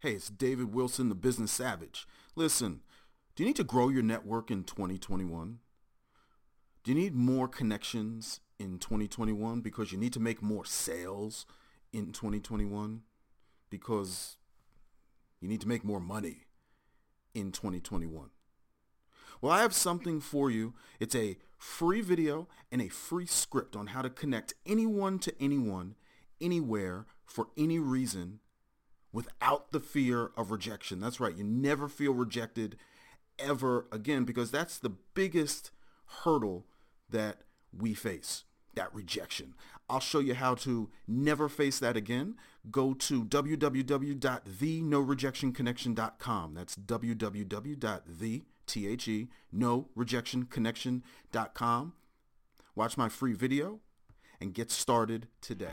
Hey, it's David Wilson, the Business Savage. Listen, do you need to grow your network in 2021? Do you need more connections in 2021 because you need to make more sales in 2021? Because you need to make more money in 2021. Well, I have something for you. It's a free video and a free script on how to connect anyone to anyone, anywhere, for any reason without the fear of rejection. That's right. You never feel rejected ever again because that's the biggest hurdle that we face, that rejection. I'll show you how to never face that again. Go to www.thenorejectionconnection.com. That's www.the, Watch my free video and get started today.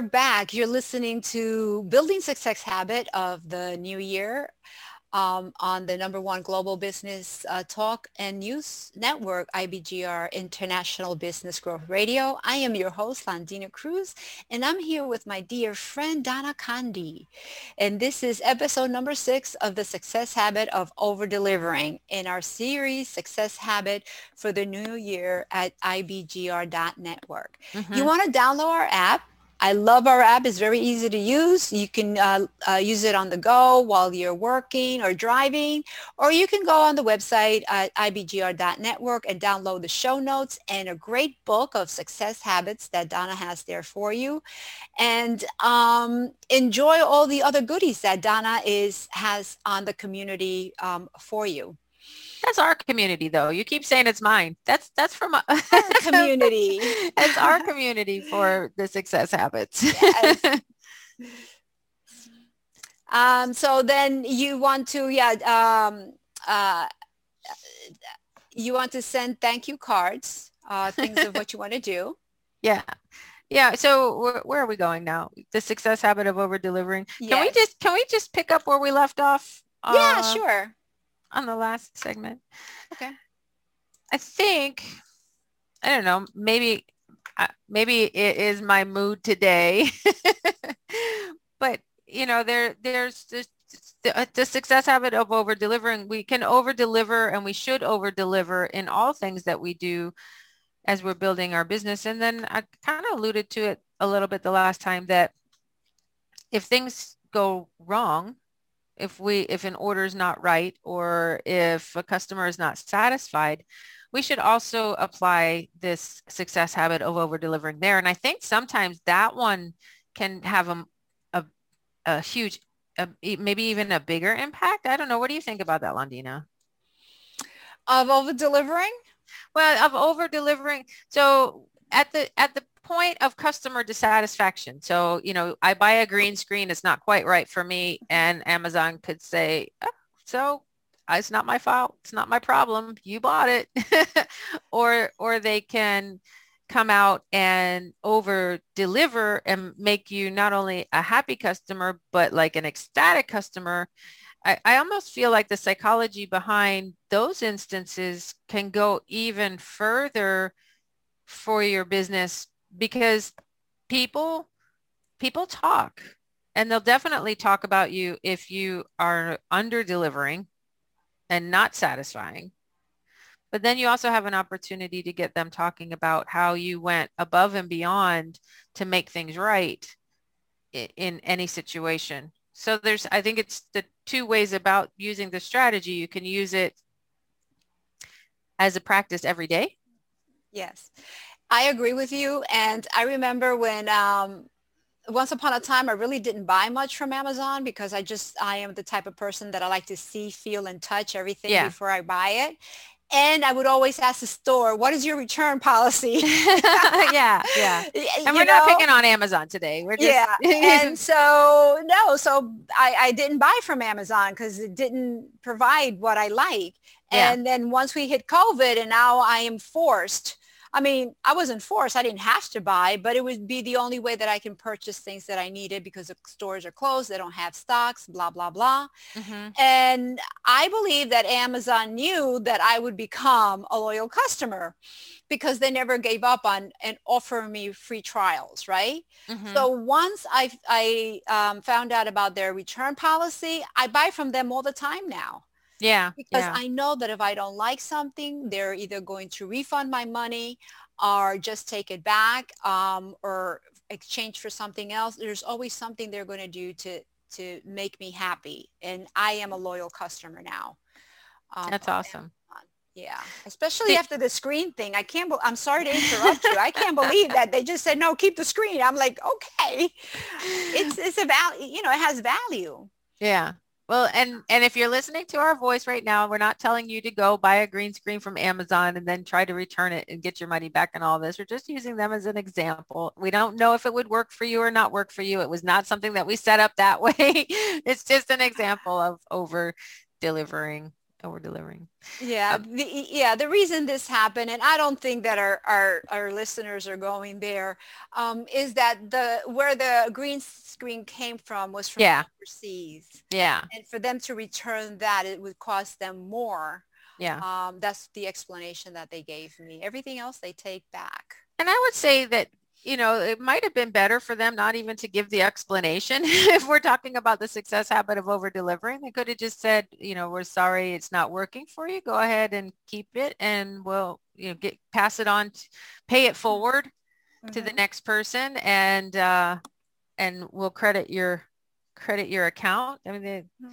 Back. You're listening to Building Success Habit of the New Year um, on the number one global business uh, talk and news network, IBGR International Business Growth Radio. I am your host, Londina Cruz, and I'm here with my dear friend, Donna Kunde. And this is episode number six of the Success Habit of Over-Delivering in our series, Success Habit for the New Year at IBGR.network. Mm-hmm. You want to download our app I love our app. It's very easy to use. You can uh, uh, use it on the go while you're working or driving, or you can go on the website at ibgr.network and download the show notes and a great book of success habits that Donna has there for you. And um, enjoy all the other goodies that Donna is has on the community um, for you. That's our community, though. You keep saying it's mine. That's that's from our community. it's our community for the success habits. Yes. um, so then you want to, yeah, um, uh, you want to send thank you cards, uh, things of what you want to do. Yeah. Yeah. So where, where, are we going now? The success habit of over delivering. Yes. Can we just can we just pick up where we left off? Yeah, uh, sure on the last segment. Okay. I think, I don't know, maybe, uh, maybe it is my mood today, but you know, there, there's the, uh, the success habit of over delivering. We can over deliver and we should over deliver in all things that we do as we're building our business. And then I kind of alluded to it a little bit the last time that if things go wrong, if we if an order is not right or if a customer is not satisfied we should also apply this success habit of over delivering there. And i think sometimes that one can have a, a, a huge a, maybe even a bigger impact. I don't know. What do you think about that Londina? Of over delivering well of over delivering so at the at the point of customer dissatisfaction. So, you know, I buy a green screen, it's not quite right for me. Mm-hmm. And Amazon could say, oh, so uh, it's not my fault. It's not my problem. You bought it. or, or they can come out and over deliver and make you not only a happy customer, but like an ecstatic customer. I, I almost feel like the psychology behind those instances can go even further for your business because people people talk and they'll definitely talk about you if you are under delivering and not satisfying. But then you also have an opportunity to get them talking about how you went above and beyond to make things right in any situation. So there's, I think it's the two ways about using the strategy. You can use it as a practice every day. Yes, I agree with you. And I remember when um, once upon a time, I really didn't buy much from Amazon because I just, I am the type of person that I like to see, feel, and touch everything yeah. before I buy it. And I would always ask the store, what is your return policy? yeah, yeah. And you we're know? not picking on Amazon today. We're just Yeah. and so no, so I, I didn't buy from Amazon because it didn't provide what I like. Yeah. And then once we hit COVID and now I am forced I mean, I wasn't forced. I didn't have to buy, but it would be the only way that I can purchase things that I needed because the stores are closed. They don't have stocks, blah, blah, blah. Mm-hmm. And I believe that Amazon knew that I would become a loyal customer because they never gave up on and offer me free trials, right? Mm-hmm. So once I, I um, found out about their return policy, I buy from them all the time now. Yeah. Because yeah. I know that if I don't like something, they're either going to refund my money or just take it back um, or exchange for something else. There's always something they're going to do to to make me happy. And I am a loyal customer now. Um, That's awesome. Yeah, especially after the screen thing. I can't. Be- I'm sorry to interrupt you. I can't believe that they just said no. Keep the screen. I'm like, okay, it's it's a value. You know, it has value. Yeah, well, and and if you're listening to our voice right now, we're not telling you to go buy a green screen from Amazon and then try to return it and get your money back and all this. We're just using them as an example. We don't know if it would work for you or not work for you. It was not something that we set up that way. it's just an example of over delivering over delivering. Yeah, um, the, yeah. The reason this happened, and I don't think that our our, our listeners are going there, um, is that the where the green screen came from was from yeah. overseas. Yeah. And for them to return that, it would cost them more. Yeah. Um, that's the explanation that they gave me. Everything else they take back. And I would say that you know, it might have been better for them not even to give the explanation. if we're talking about the success habit of over delivering, they could have just said, you know, we're sorry it's not working for you. Go ahead and keep it and we'll, you know, get pass it on, to, pay it forward mm-hmm. to the mm-hmm. next person and, uh, and we'll credit your, credit your account. I mean, they, mm-hmm.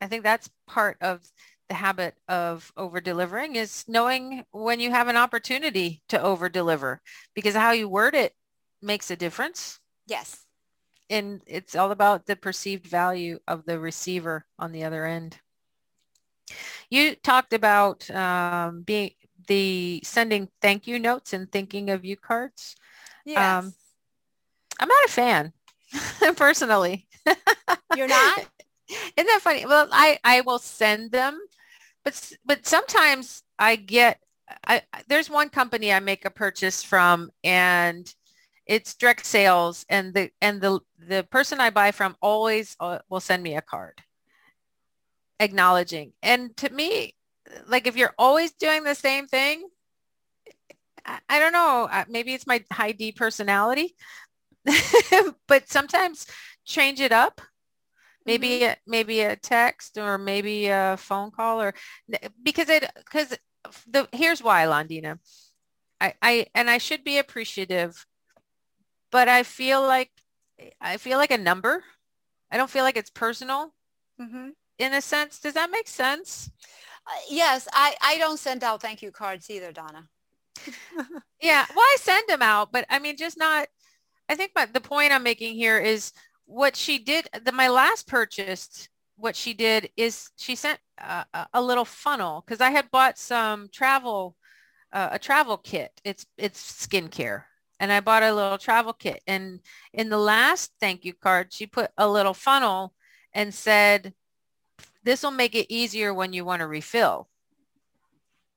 I think that's part of the habit of over delivering is knowing when you have an opportunity to over deliver because how you word it makes a difference. Yes. And it's all about the perceived value of the receiver on the other end. You talked about um, being the sending thank you notes and thinking of you cards. Yes. Um, I'm not a fan personally. You're not? Isn't that funny? Well, I, I will send them, but but sometimes I get I there's one company I make a purchase from and it's direct sales and the and the the person I buy from always uh, will send me a card acknowledging. And to me, like if you're always doing the same thing, I, I don't know, maybe it's my high D personality, but sometimes change it up. Maybe mm-hmm. a, maybe a text or maybe a phone call or because it because the here's why Londina. I, I and I should be appreciative but I feel like I feel like a number. I don't feel like it's personal mm-hmm. in a sense. Does that make sense? Uh, yes, I, I don't send out thank you cards either, Donna. yeah, well, I send them out, but I mean, just not. I think my, the point I'm making here is what she did. The, my last purchase, what she did is she sent uh, a little funnel because I had bought some travel, uh, a travel kit. It's it's skincare and I bought a little travel kit. And in the last thank you card, she put a little funnel and said, this will make it easier when you want to refill.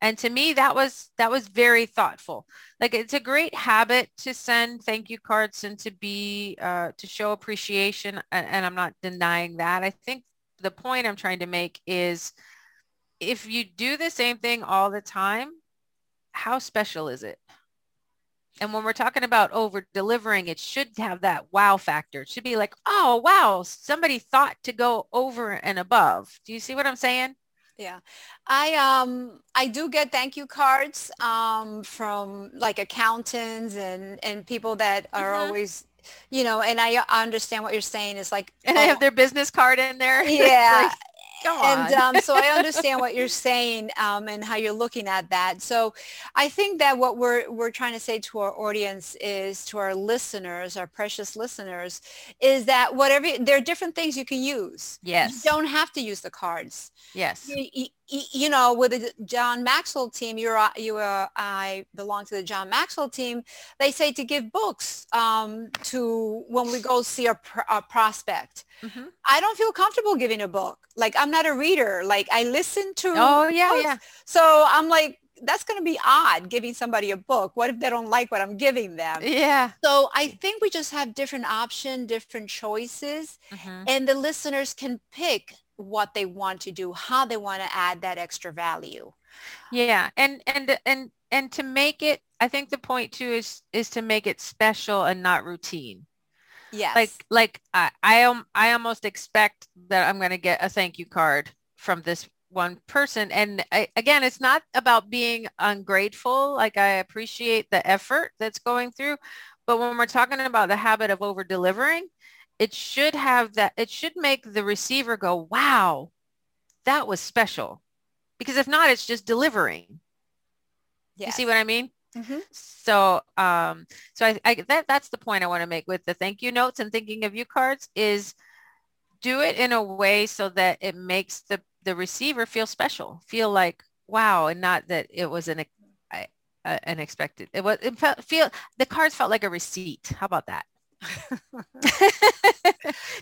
And to me, that was that was very thoughtful. Like it's a great habit to send thank you cards and to be uh, to show appreciation. And, and I'm not denying that. I think the point I'm trying to make is if you do the same thing all the time, how special is it? And when we're talking about over delivering, it should have that wow factor. It should be like, oh, wow, somebody thought to go over and above. Do you see what I'm saying? Yeah, I um I do get thank you cards um from like accountants and and people that are mm-hmm. always you know, and I understand what you're saying is like, and oh, they have their business card in there. Yeah. And um, so I understand what you're saying um, and how you're looking at that. So I think that what we're we're trying to say to our audience is to our listeners, our precious listeners, is that whatever there are different things you can use. Yes. You don't have to use the cards. Yes. You, you, you know, with the John Maxwell team, you're, uh, you are, uh, I belong to the John Maxwell team. They say to give books um, to when we go see a, a prospect. Mm-hmm. I don't feel comfortable giving a book. Like I'm not a reader. Like I listen to. Oh yeah, books. yeah. So I'm like, that's going to be odd giving somebody a book. What if they don't like what I'm giving them? Yeah. So I think we just have different option, different choices, mm-hmm. and the listeners can pick what they want to do, how they want to add that extra value. Yeah, and and and and to make it, I think the point too is is to make it special and not routine. Yes. Like like I I am I almost expect that I'm going to get a thank you card from this one person and I, again it's not about being ungrateful like i appreciate the effort that's going through but when we're talking about the habit of over delivering it should have that, it should make the receiver go, wow, that was special. Because if not, it's just delivering. Yes. You see what I mean? Mm-hmm. So, um, so I, I, that, that's the point I want to make with the thank you notes and thinking of you cards is do it in a way so that it makes the, the receiver feel special, feel like, wow, and not that it was an, uh, unexpected. It was, it felt, feel, the cards felt like a receipt. How about that?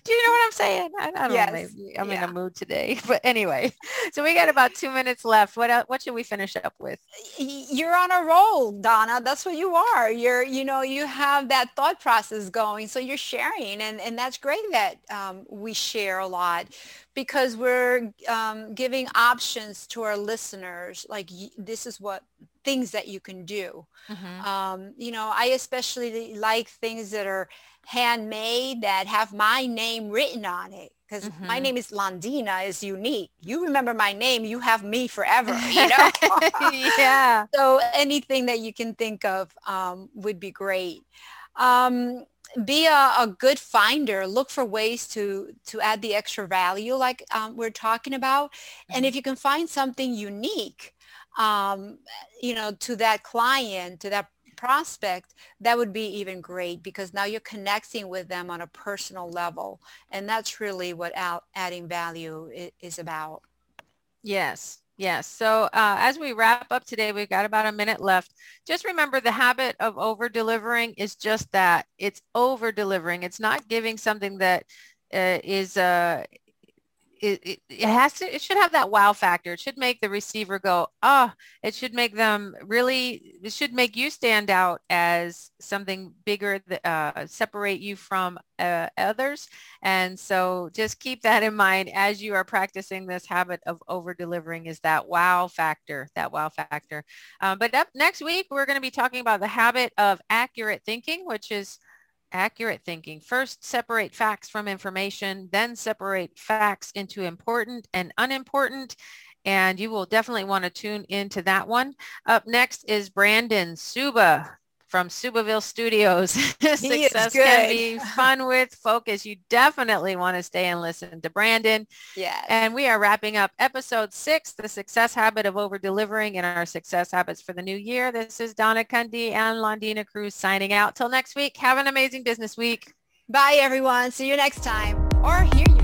Do you know what I'm saying? I, I don't yes. know. Maybe I'm yeah. in a mood today, but anyway. So we got about two minutes left. What else, what should we finish up with? You're on a roll, Donna. That's what you are. You're you know you have that thought process going, so you're sharing, and and that's great that um, we share a lot because we're um, giving options to our listeners. Like this is what things that you can do. Mm-hmm. Um, you know, I especially like things that are handmade that have my name written on it because mm-hmm. my name is Londina is unique. You remember my name, you have me forever, you know? yeah. So anything that you can think of um, would be great. Um, be a, a, good finder. Look for ways to to add the extra value like um, we're talking about. Mm-hmm. And if you can find something unique, um, you know, to that client, to that prospect, that would be even great because now you're connecting with them on a personal level. And that's really what adding value is about. Yes. Yes. So uh, as we wrap up today, we've got about a minute left. Just remember the habit of over delivering is just that. It's over delivering. It's not giving something that uh, is uh, it, it, it, has to it should have that wow factor. It should make the receiver go oh it should make them really it should make you stand out as something bigger that uh, separate you from uh, others. And so just keep that in mind as you are practicing this habit of over delivering is that wow factor that wow factor. Um, but up next week we're going to be talking about the habit of accurate thinking which is accurate thinking. First, separate facts from information, then separate facts into important and unimportant. And you will definitely want to tune into that one. Up next is Brandon Suba from Subaville Studios. Success can be fun with focus. You definitely want to stay and listen to Brandon. Yeah. And we are wrapping up episode six, the success habit of over delivering and our success habits for the new year. This is Donna Kunde and Londina Cruz signing out. Till next week. Have an amazing business week. Bye everyone. See you next time or hear you